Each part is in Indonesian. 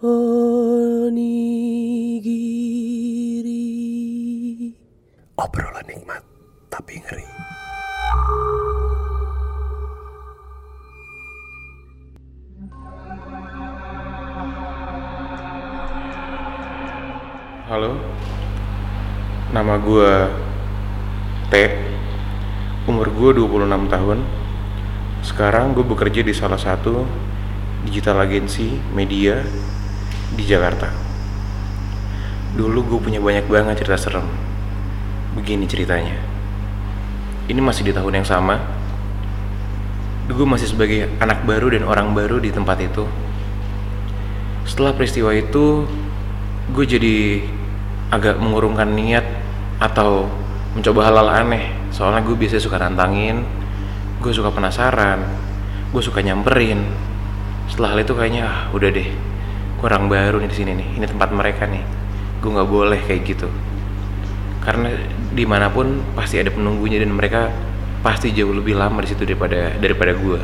onigiri. Obrolan nikmat tapi ngeri. Halo, nama gue T, umur gue 26 tahun. Sekarang gue bekerja di salah satu digital agency media di Jakarta. Dulu gue punya banyak banget cerita serem. Begini ceritanya. Ini masih di tahun yang sama. Gue masih sebagai anak baru dan orang baru di tempat itu. Setelah peristiwa itu, gue jadi agak mengurungkan niat atau mencoba hal-hal aneh soalnya gue biasanya suka nantangin gue suka penasaran gue suka nyamperin setelah hal itu kayaknya ah udah deh kurang baru nih di sini nih. Ini tempat mereka nih. Gue nggak boleh kayak gitu. Karena di mana pun pasti ada penunggunya dan mereka pasti jauh lebih lama di situ daripada daripada gue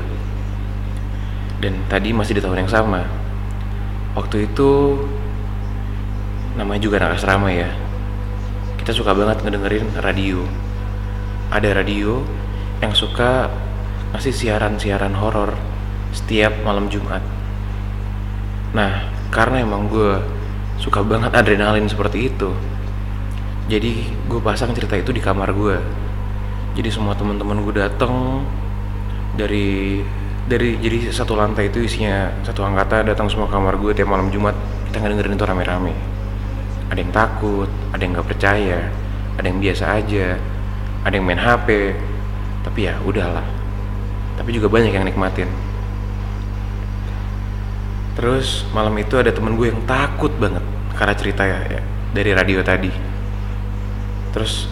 dan tadi masih di tahun yang sama. Waktu itu namanya juga anak asrama ya. Kita suka banget ngedengerin radio. Ada radio yang suka ngasih siaran-siaran horor setiap malam Jumat. Nah karena emang gue suka banget adrenalin seperti itu. Jadi gue pasang cerita itu di kamar gue jadi semua teman-teman gue datang dari dari jadi satu lantai itu isinya satu angkatan datang semua kamar gue tiap malam Jumat. Kita ngedengerin itu rame-rame. Ada yang takut ada yang nggak percaya ada yang biasa aja ada yang main HP tapi ya udahlah. Tapi juga banyak yang nikmatin terus malam itu ada temen gue yang takut banget karena cerita ya, ya dari radio tadi. Terus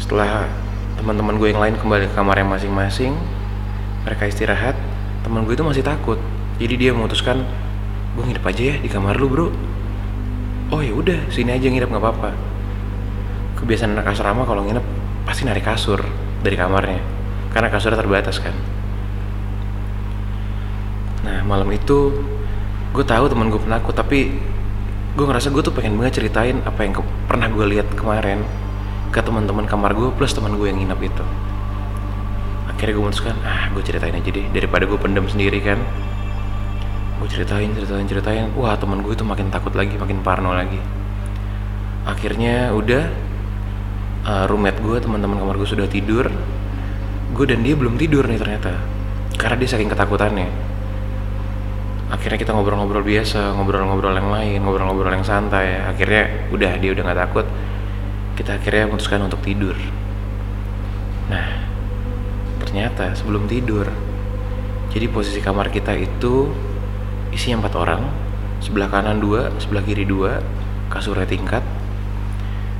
setelah teman-teman gue yang lain kembali ke kamarnya masing-masing mereka istirahat teman gue itu masih takut. Jadi dia memutuskan gue nginep aja ya di kamar lu bro. Oh ya udah sini aja nginep nggak apa-apa. Kebiasaan anak asrama kalau nginep pasti narik kasur dari kamarnya karena kasurnya terbatas kan. Nah malam itu gue tahu teman gue penakut tapi gue ngerasa gue tuh pengen banget ceritain apa yang ke- pernah gue lihat kemarin ke teman-teman kamar gue plus teman gue yang nginep itu. Akhirnya gue memutuskan ah gue ceritain aja deh. Daripada gue pendem sendiri kan. Gue ceritain ceritain ceritain. Wah teman gue itu makin takut lagi makin parno lagi. Akhirnya udah uh, roommate gue teman-teman kamar gue sudah tidur. Gue dan dia belum tidur nih ternyata karena dia saking ketakutannya akhirnya kita ngobrol-ngobrol biasa ngobrol-ngobrol yang lain ngobrol-ngobrol yang santai. Akhirnya udah dia udah nggak takut. Kita akhirnya memutuskan untuk tidur. Nah ternyata sebelum tidur jadi posisi kamar kita itu isinya empat orang sebelah kanan dua sebelah kiri dua kasurnya tingkat.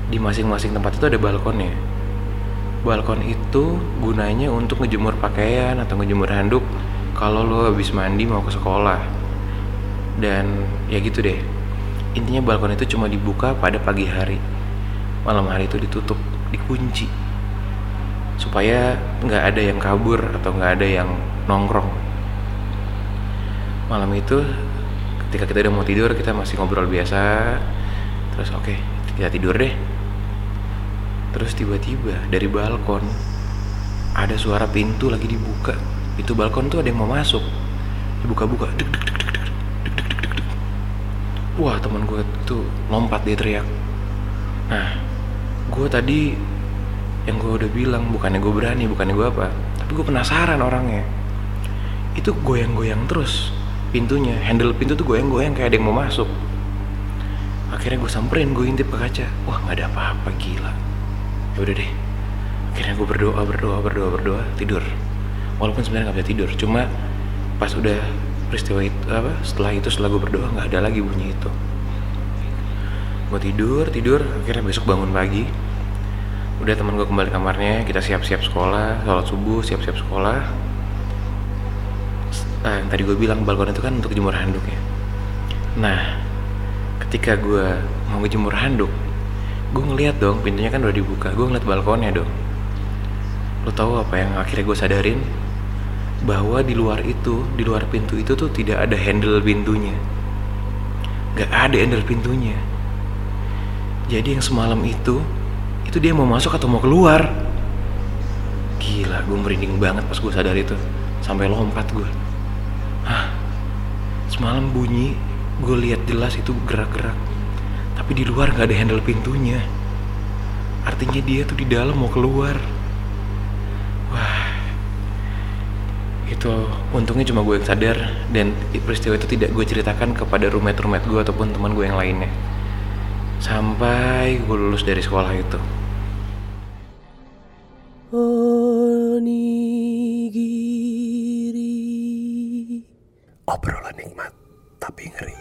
Di masing-masing tempat itu ada balkonnya. Balkon itu gunanya untuk ngejemur pakaian atau ngejemur handuk kalau lo habis mandi mau ke sekolah dan ya gitu deh. Intinya balkon itu cuma dibuka pada pagi hari. Malam hari itu ditutup dikunci. Supaya nggak ada yang kabur atau nggak ada yang nongkrong. Malam itu ketika kita udah mau tidur kita masih ngobrol biasa. Terus oke kita tidur deh. Terus tiba-tiba dari balkon ada suara pintu lagi dibuka. Itu balkon tuh ada yang mau masuk. Dibuka-buka wah teman gue tuh lompat dia teriak. Nah gue tadi yang gue udah bilang bukannya gue berani bukannya gue apa tapi gue penasaran orangnya. Itu goyang-goyang terus. Pintunya handle pintu tuh goyang-goyang kayak ada yang mau masuk. Akhirnya gue samperin gue intip ke kaca. Wah nggak ada apa-apa gila. Ya udah deh. Akhirnya gue berdoa berdoa berdoa berdoa tidur. Walaupun sebenarnya nggak bisa tidur cuma pas udah peristiwa itu apa setelah itu setelah gue berdoa nggak ada lagi bunyi itu. Gue tidur tidur akhirnya besok bangun pagi. Udah teman gue kembali kamarnya kita siap-siap sekolah sholat subuh siap-siap sekolah. Nah, yang tadi gue bilang balkon itu kan untuk jemur handuk ya. Nah ketika gue mau ngejemur handuk gue ngeliat dong pintunya kan udah dibuka gue ngeliat balkonnya dong. Lo tahu apa yang akhirnya gue sadarin bahwa di luar itu di luar pintu itu tuh tidak ada handle pintunya Gak ada handle pintunya. Jadi yang semalam itu, itu dia mau masuk atau mau keluar. Gila, gue merinding banget pas gue sadar itu. Sampai lompat gue. Hah, semalam bunyi, gue lihat jelas itu gerak-gerak. Tapi di luar gak ada handle pintunya. Artinya dia tuh di dalam mau keluar. Wah, itu untungnya cuma gue yang sadar dan peristiwa itu tidak gue ceritakan kepada roommate-roommate gue ataupun teman gue yang lainnya. Sampai gue lulus dari sekolah itu. Onigiri. Obrolan nikmat tapi ngeri.